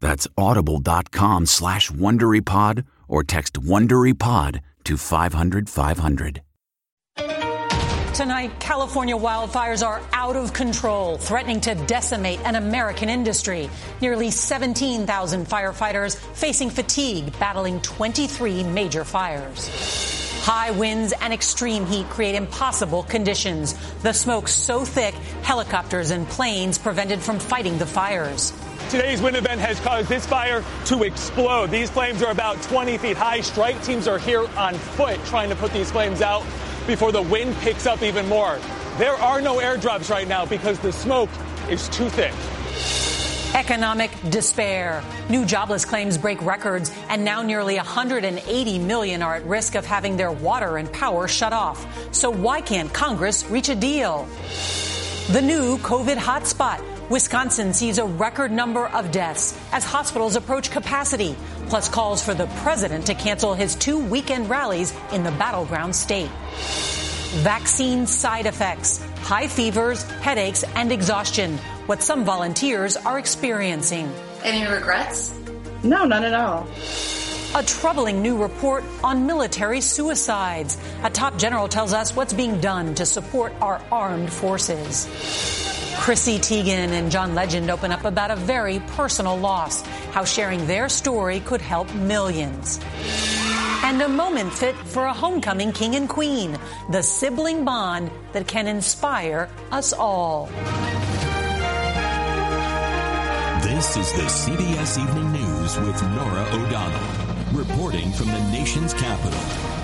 That's audible.com slash WonderyPod or text WonderyPod to 500 500. Tonight, California wildfires are out of control, threatening to decimate an American industry. Nearly 17,000 firefighters facing fatigue, battling 23 major fires. High winds and extreme heat create impossible conditions. The smoke so thick, helicopters and planes prevented from fighting the fires. Today's wind event has caused this fire to explode. These flames are about 20 feet high. Strike teams are here on foot trying to put these flames out before the wind picks up even more. There are no airdrops right now because the smoke is too thick. Economic despair. New jobless claims break records, and now nearly 180 million are at risk of having their water and power shut off. So why can't Congress reach a deal? The new COVID hotspot. Wisconsin sees a record number of deaths as hospitals approach capacity, plus calls for the president to cancel his two weekend rallies in the battleground state. Vaccine side effects, high fevers, headaches, and exhaustion, what some volunteers are experiencing. Any regrets? No, none at all. A troubling new report on military suicides. A top general tells us what's being done to support our armed forces. Chrissy Teigen and John Legend open up about a very personal loss, how sharing their story could help millions. And a moment fit for a homecoming king and queen, the sibling bond that can inspire us all. This is the CBS Evening News with Norah O'Donnell, reporting from the nation's capital.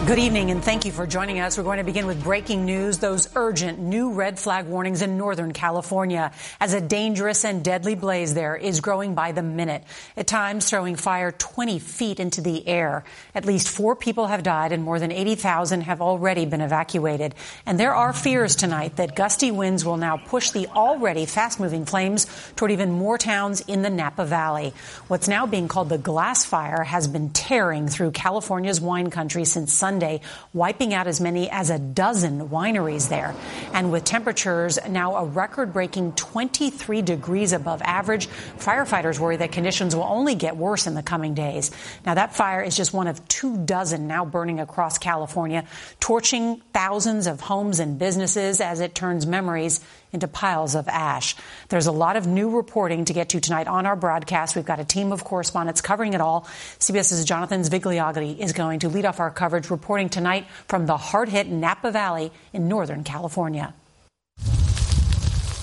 Good evening and thank you for joining us. We're going to begin with breaking news, those urgent new red flag warnings in Northern California as a dangerous and deadly blaze there is growing by the minute, at times throwing fire 20 feet into the air. At least four people have died and more than 80,000 have already been evacuated. And there are fears tonight that gusty winds will now push the already fast moving flames toward even more towns in the Napa Valley. What's now being called the glass fire has been tearing through California's wine country since Sunday. Wiping out as many as a dozen wineries there. And with temperatures now a record breaking 23 degrees above average, firefighters worry that conditions will only get worse in the coming days. Now, that fire is just one of two dozen now burning across California, torching thousands of homes and businesses as it turns memories into piles of ash. There's a lot of new reporting to get to tonight on our broadcast. We've got a team of correspondents covering it all. CBS's Jonathan Vigliotti is going to lead off our coverage, reporting tonight from the hard hit Napa Valley in Northern California.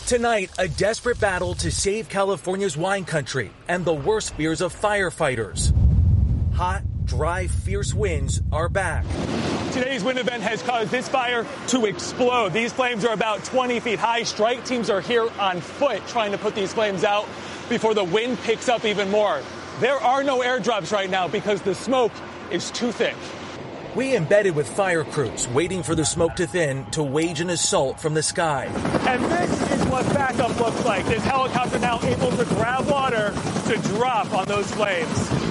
Tonight, a desperate battle to save California's wine country and the worst fears of firefighters. Hot, dry, fierce winds are back. Today's wind event has caused this fire to explode. These flames are about 20 feet high. Strike teams are here on foot trying to put these flames out before the wind picks up even more. there are no airdrops right now because the smoke is too thick. We embedded with fire crews, waiting for the smoke to thin to wage an assault from the sky. And this is what backup looks like. This helicopter now able to grab water to drop on those flames.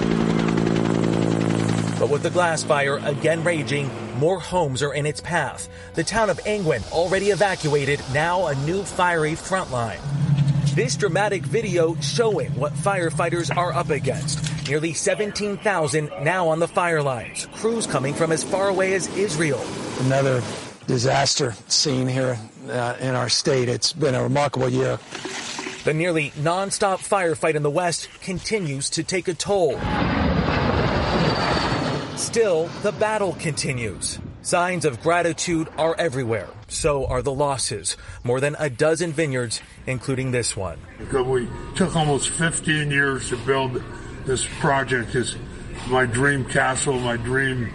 But with the glass fire again raging, more homes are in its path. The town of Angwin, already evacuated, now a new fiery front line. This dramatic video showing what firefighters are up against. Nearly 17,000 now on the fire lines. Crews coming from as far away as Israel. Another disaster scene here uh, in our state. It's been a remarkable year. The nearly nonstop firefight in the West continues to take a toll. Still, the battle continues. Signs of gratitude are everywhere. So are the losses. More than a dozen vineyards, including this one. Because we took almost 15 years to build this project. Is my dream castle, my dream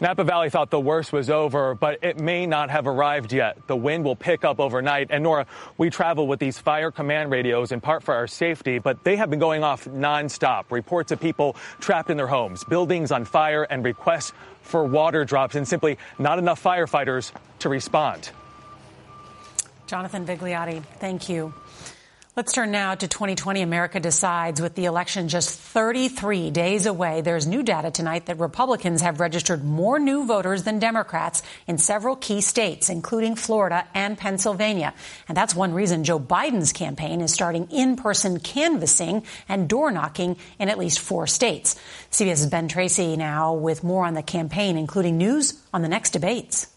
Napa Valley thought the worst was over, but it may not have arrived yet. The wind will pick up overnight. And Norah, we travel with these fire command radios in part for our safety, but they have been going off nonstop. Reports of people trapped in their homes, buildings on fire, and requests for water drops, and simply not enough firefighters to respond. Jonathan Vigliotti, thank you. Let's turn now to 2020 America Decides. With the election just 33 days away, there's new data tonight that Republicans have registered more new voters than Democrats in several key states, including Florida and Pennsylvania. And that's one reason Joe Biden's campaign is starting in-person canvassing and door knocking in at least four states. CBS's Ben Tracy now with more on the campaign, including news on the next debates.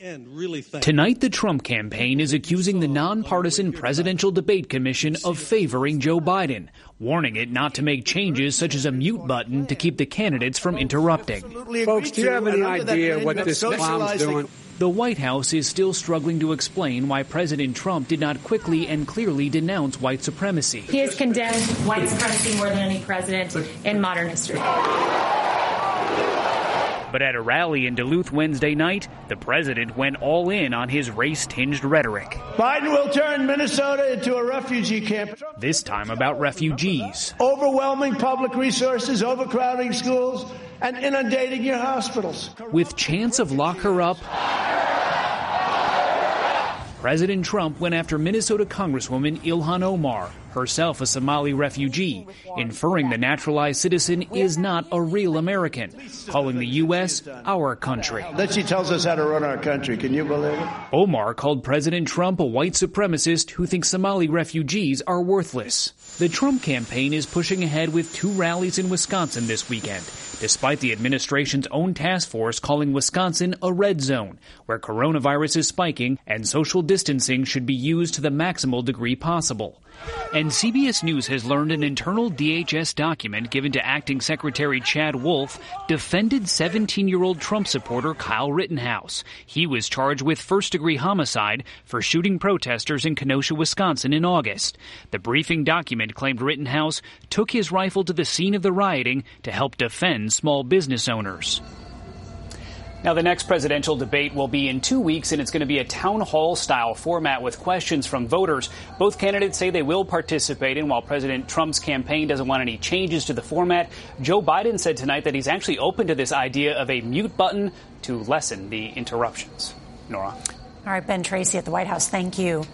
Really Tonight, the Trump campaign is accusing the nonpartisan Presidential Debate Commission of favoring Joe Biden, warning it not to make changes such as a mute button to keep the candidates from interrupting. Folks, do you have any idea what this clown's doing? The White House is still struggling to explain why President Trump did not quickly and clearly denounce white supremacy. He has condemned white supremacy more than any president in modern history. But at a rally in Duluth Wednesday night, the president went all in on his race tinged rhetoric. Biden will turn Minnesota into a refugee camp. This time about refugees. Overwhelming public resources, overcrowding schools, and inundating your hospitals. With chance of lock her up. President Trump went after Minnesota Congresswoman Ilhan Omar, herself a Somali refugee, inferring the naturalized citizen is not a real American, calling the U.S. our country. Then she tells us how to run our country. Can you believe it? Omar called President Trump a white supremacist who thinks Somali refugees are worthless. The Trump campaign is pushing ahead with two rallies in Wisconsin this weekend, despite the administration's own task force calling Wisconsin a red zone, where coronavirus is spiking and social distancing should be used to the maximal degree possible. And CBS News has learned an internal DHS document given to Acting Secretary Chad Wolf defended 17 year old Trump supporter Kyle Rittenhouse. He was charged with first degree homicide for shooting protesters in Kenosha, Wisconsin in August. The briefing document claimed Rittenhouse took his rifle to the scene of the rioting to help defend small business owners. Now, the next presidential debate will be in two weeks, and it's going to be a town hall style format with questions from voters. Both candidates say they will participate and while President Trump's campaign doesn't want any changes to the format. Joe Biden said tonight that he's actually open to this idea of a mute button to lessen the interruptions. Norah. All right, Ben Tracy at the White House, thank you.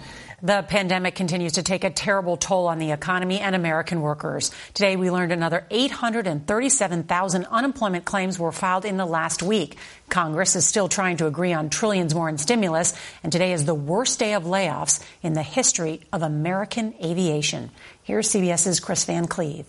The pandemic continues to take a terrible toll on the economy and American workers. Today, we learned another 837,000 unemployment claims were filed in the last week. Congress is still trying to agree on trillions more in stimulus, and today is the worst day of layoffs in the history of American aviation. Here's CBS's Chris Van Cleave.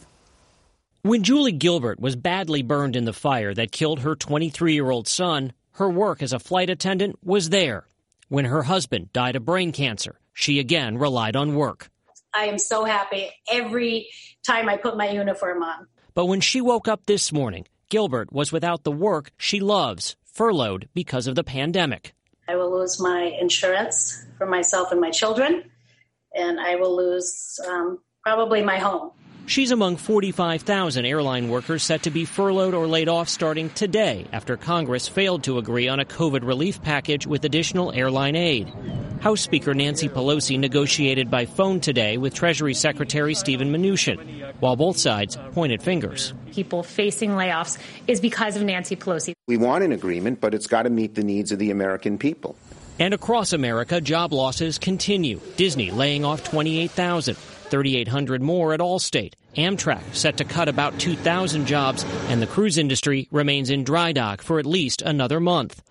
When Julie Gilbert was badly burned in the fire that killed her 23 year old son, her work as a flight attendant was there. When her husband died of brain cancer, she again relied on work. I am so happy every time I put my uniform on. But when she woke up this morning, Gilbert was without the work she loves, furloughed because of the pandemic. I will lose my insurance for myself and my children, and I will lose um, probably my home. She's among 45,000 airline workers set to be furloughed or laid off starting today after Congress failed to agree on a COVID relief package with additional airline aid. House Speaker Nancy Pelosi negotiated by phone today with Treasury Secretary Steven Mnuchin, while both sides pointed fingers. People facing layoffs is because of Nancy Pelosi. We want an agreement, but it's got to meet the needs of the American people. And across America, job losses continue. Disney laying off 28,000. 3,800 more at Allstate. Amtrak set to cut about 2,000 jobs, and the cruise industry remains in dry dock for at least another month.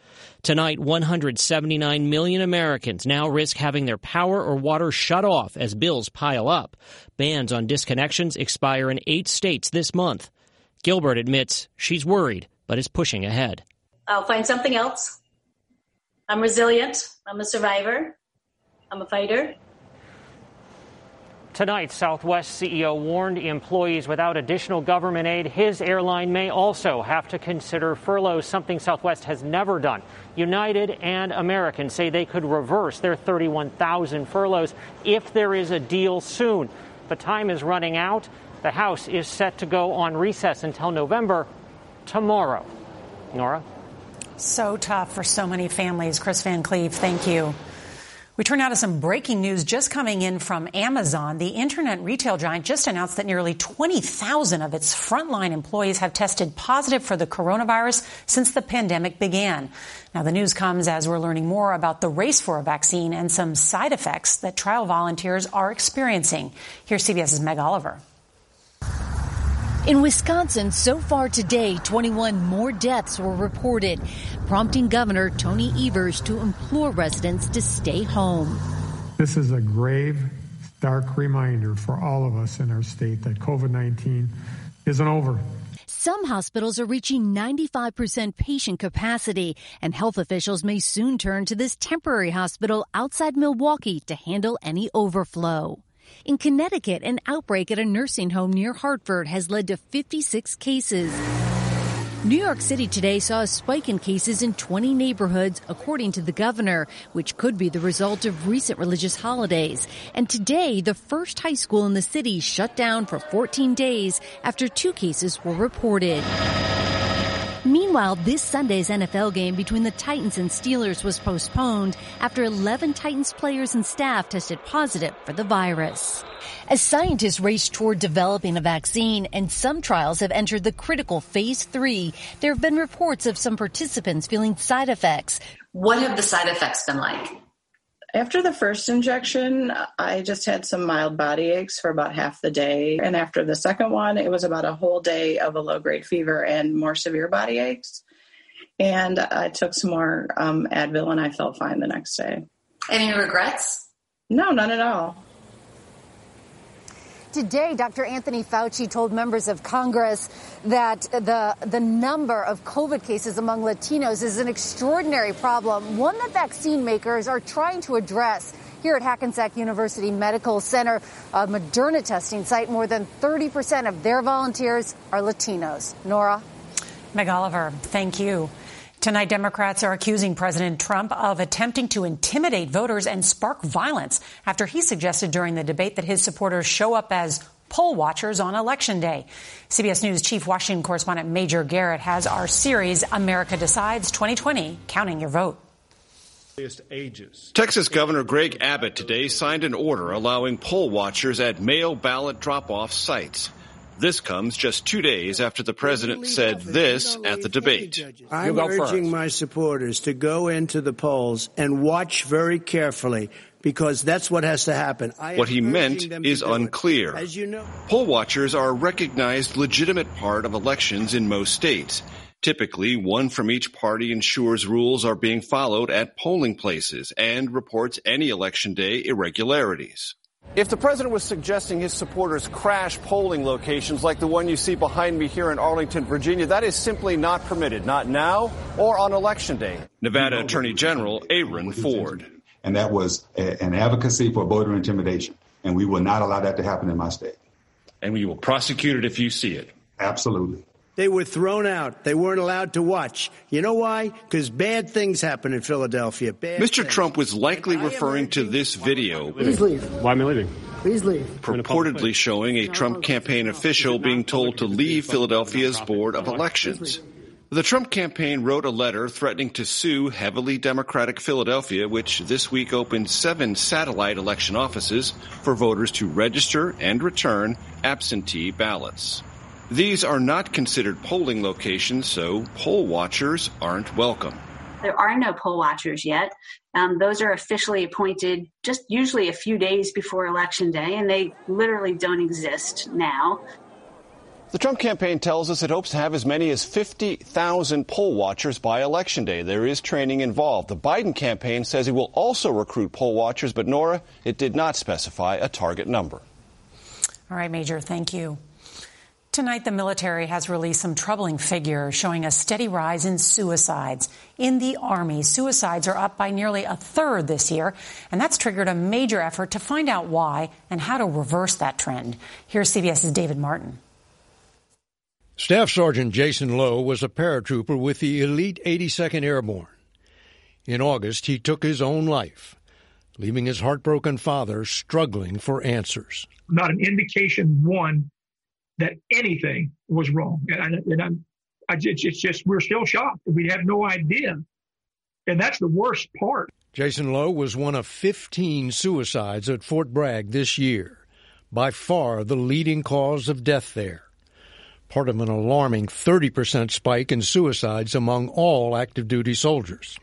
Tonight, 179 million Americans now risk having their power or water shut off as bills pile up. Bans on disconnections expire in eight states this month. Gilbert admits she's worried, but is pushing ahead. I'll find something else. I'm resilient. I'm a survivor. I'm a fighter. Tonight, Southwest CEO warned employees without additional government aid, his airline may also have to consider furloughs, something Southwest has never done. United and American say they could reverse their 31,000 furloughs if there is a deal soon. But time is running out. The House is set to go on recess until November tomorrow. Norah? So tough for so many families. Chris Van Cleave, thank you. We turn now to some breaking news just coming in from Amazon. The internet retail giant just announced that nearly 20,000 of its frontline employees have tested positive for the coronavirus since the pandemic began. Now, the news comes as we're learning more about the race for a vaccine and some side effects that trial volunteers are experiencing. Here's CBS's Meg Oliver. In Wisconsin, so far today, 21 more deaths were reported, prompting Governor Tony Evers to implore residents to stay home. This is a grave, stark reminder for all of us in our state that COVID 19 isn't over. Some hospitals are reaching 95% patient capacity, and health officials may soon turn to this temporary hospital outside Milwaukee to handle any overflow. In Connecticut, an outbreak at a nursing home near Hartford has led to 56 cases. New York City today saw a spike in cases in 20 neighborhoods, according to the governor, which could be the result of recent religious holidays. And today, the first high school in the city shut down for 14 days after two cases were reported. Meanwhile, this Sunday's NFL game between the Titans and Steelers was postponed after 11 Titans players and staff tested positive for the virus. As scientists race toward developing a vaccine and some trials have entered the critical phase three, there have been reports of some participants feeling side effects. What have the side effects been like? After the first injection, I just had some mild body aches for about half the day. And after the second one, it was about a whole day of a low grade fever and more severe body aches. And I took some more um, Advil and I felt fine the next day. Any regrets? No, none at all. Today, Dr. Anthony Fauci told members of Congress that the, the number of COVID cases among Latinos is an extraordinary problem, one that vaccine makers are trying to address. Here at Hackensack University Medical Center, a Moderna testing site, more than 30% of their volunteers are Latinos. Norah? Meg Oliver, thank you. Tonight, Democrats are accusing President Trump of attempting to intimidate voters and spark violence after he suggested during the debate that his supporters show up as poll watchers on Election Day. CBS News Chief Washington correspondent Major Garrett has our series, America Decides 2020, Counting Your Vote. Texas Governor Greg Abbott today signed an order allowing poll watchers at mail ballot drop off sites. This comes just two days after the president said this at the debate. I'm urging my supporters to go into the polls and watch very carefully because that's what has to happen. I what he meant is unclear. As you know, poll watchers are a recognized legitimate part of elections in most states. Typically, one from each party ensures rules are being followed at polling places and reports any election day irregularities. If the president was suggesting his supporters crash polling locations like the one you see behind me here in Arlington, Virginia, that is simply not permitted, not now or on election day. Nevada Attorney General Aaron Ford. And that was a, an advocacy for voter intimidation. And we will not allow that to happen in my state. And we will prosecute it if you see it. Absolutely. They were thrown out. They weren't allowed to watch. You know why? Because bad things happen in Philadelphia. Bad Mr. Things. Trump was likely referring to this video. Please leave. Why am I leaving? Please leave. Purportedly showing a Trump campaign official being told to leave Philadelphia's Board of Elections. The Trump campaign wrote a letter threatening to sue heavily Democratic Philadelphia, which this week opened seven satellite election offices for voters to register and return absentee ballots. These are not considered polling locations, so poll watchers aren't welcome. There are no poll watchers yet. Um, those are officially appointed just usually a few days before Election Day, and they literally don't exist now. The Trump campaign tells us it hopes to have as many as 50,000 poll watchers by Election Day. There is training involved. The Biden campaign says it will also recruit poll watchers, but Norah, it did not specify a target number. All right, Major, thank you. Tonight, the military has released some troubling figures showing a steady rise in suicides. In the Army, suicides are up by nearly a third this year, and that's triggered a major effort to find out why and how to reverse that trend. Here's CBS's David Martin. Staff Sergeant Jason Lowe was a paratrooper with the elite 82nd Airborne. In August, he took his own life, leaving his heartbroken father struggling for answers. Not an indication, one, that anything was wrong. And, I, and I'm, I, it's, it's just, we're still shocked. We have no idea. And that's the worst part. Jason Lowe was one of 15 suicides at Fort Bragg this year, by far the leading cause of death there. Part of an alarming 30% spike in suicides among all active duty soldiers.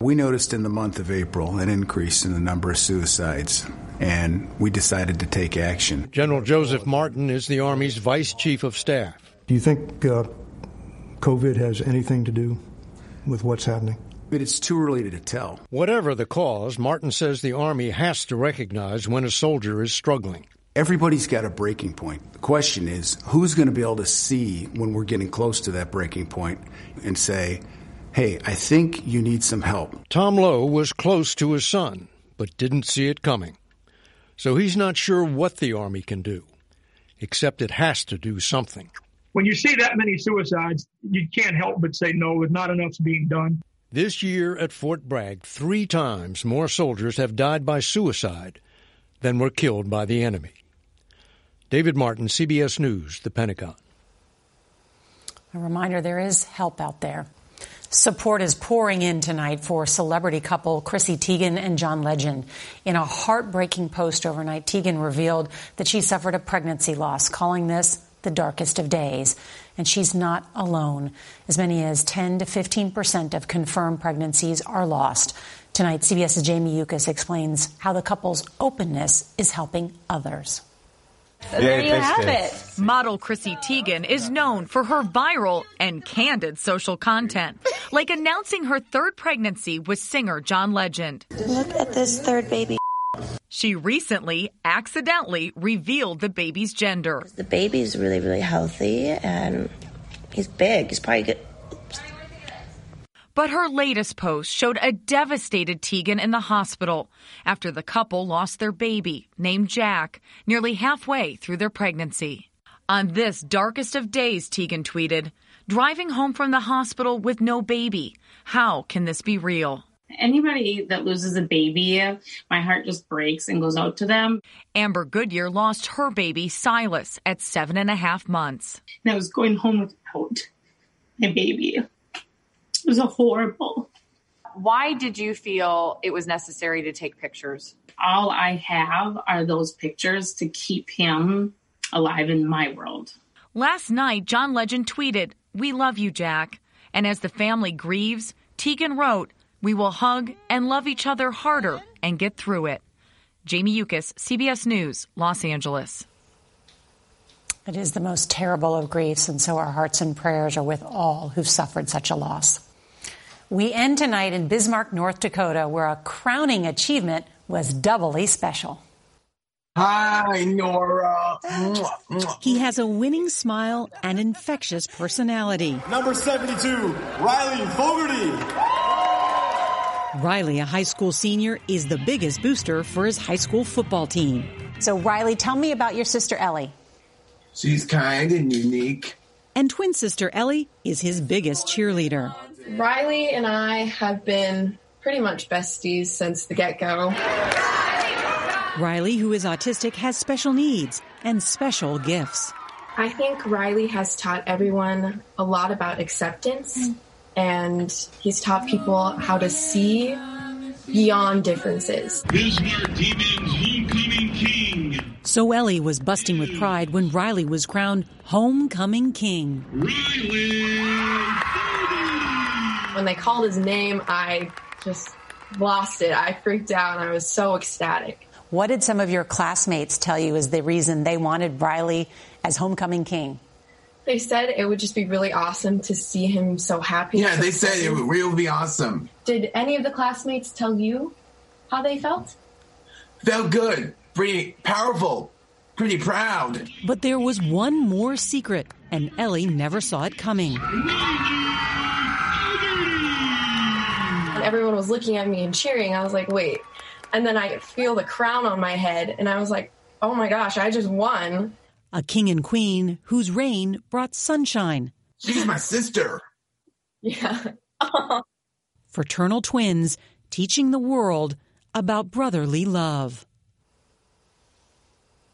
We noticed in the month of April an increase in the number of suicides, and we decided to take action. General Joseph Martin is the Army's Vice Chief of Staff. Do you think uh, COVID has anything to do with what's happening? But it's too early to tell. Whatever the cause, Martin says the Army has to recognize when a soldier is struggling. Everybody's got a breaking point. The question is who's going to be able to see when we're getting close to that breaking point and say, hey, I think you need some help. Tom Lowe was close to his son, but didn't see it coming. So he's not sure what the Army can do, except it has to do something. When you see that many suicides, you can't help but say, no, with not enough's being done. This year at Fort Bragg, three times more soldiers have died by suicide than were killed by the enemy. David Martin, CBS News, the Pentagon. A reminder there is help out there. Support is pouring in tonight for celebrity couple Chrissy Teigen and John Legend. In a heartbreaking post overnight, Teigen revealed that she suffered a pregnancy loss, calling this the darkest of days. And she's not alone. As many as 10 to 15 percent of confirmed pregnancies are lost. Tonight, CBS's Jamie Yuccas explains how the couple's openness is helping others. There you have it. Model Chrissy Teigen is known for her viral and candid social content, like announcing her third pregnancy with singer John Legend. Look at this third baby. She recently accidentally revealed the baby's gender. The baby's really, really healthy and he's big. He's probably good. But her latest post showed a devastated Teigen in the hospital after the couple lost their baby, named Jack, nearly halfway through their pregnancy. On this darkest of days, Teigen tweeted, driving home from the hospital with no baby. How can this be real? Anybody that loses a baby, my heart just breaks and goes out to them. Amber Goodyear lost her baby, Silas, at seven and a half months. And I was going home without my baby. It was a horrible. Why did you feel it was necessary to take pictures? All I have are those pictures to keep him alive in my world. Last night, John Legend tweeted, We love you, Jack. And as the family grieves, Teigen wrote, We will hug and love each other harder and get through it. Jamie Yuccas, CBS News, Los Angeles. It is the most terrible of griefs, and so our hearts and prayers are with all who've suffered such a loss. We end tonight in Bismarck, North Dakota, where a crowning achievement was doubly special. Hi, Norah. He has a winning smile and infectious personality. Number 72, Riley Fogarty. Riley, a high school senior, is the biggest booster for his high school football team. So, Riley, tell me about your sister Ellie. She's kind and unique. And twin sister Ellie is his biggest cheerleader. Riley and I have been pretty much besties since the get go. Riley, who is autistic, has special needs and special gifts. I think Riley has taught everyone a lot about acceptance and he's taught people how to see beyond differences. Bismarck Demons Homecoming King. So Ellie was busting with pride when Riley was crowned Homecoming King. Riley! When they called his name, I just lost it. I freaked out I was so ecstatic. What did some of your classmates tell you is the reason they wanted Riley as homecoming king? They said it would just be really awesome to see him so happy. Yeah, they said it would really be awesome. Did any of the classmates tell you how they felt? Felt good, pretty powerful, pretty proud. But there was one more secret, and Ellie never saw it coming. Everyone was looking at me and cheering. I was like, wait. And then I feel the crown on my head, and I was like, oh my gosh, I just won. A king and queen whose reign brought sunshine. She's my sister. Yeah. Fraternal twins teaching the world about brotherly love.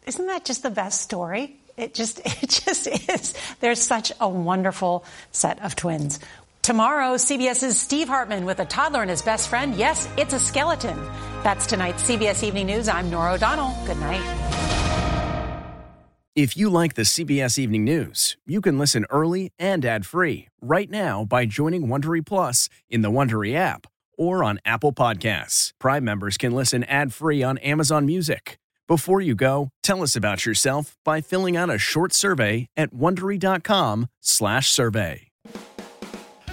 Isn't that just the best story? It just it just is. There's such a wonderful set of twins. Tomorrow, CBS's Steve Hartman with a toddler and his best friend. Yes, it's a skeleton. That's tonight's CBS Evening News. I'm Norah O'Donnell. Good night. If you like the CBS Evening News, you can listen early and ad-free right now by joining Wondery Plus in the Wondery app or on Apple Podcasts. Prime members can listen ad-free on Amazon Music. Before you go, tell us about yourself by filling out a short survey at wondery.com/survey.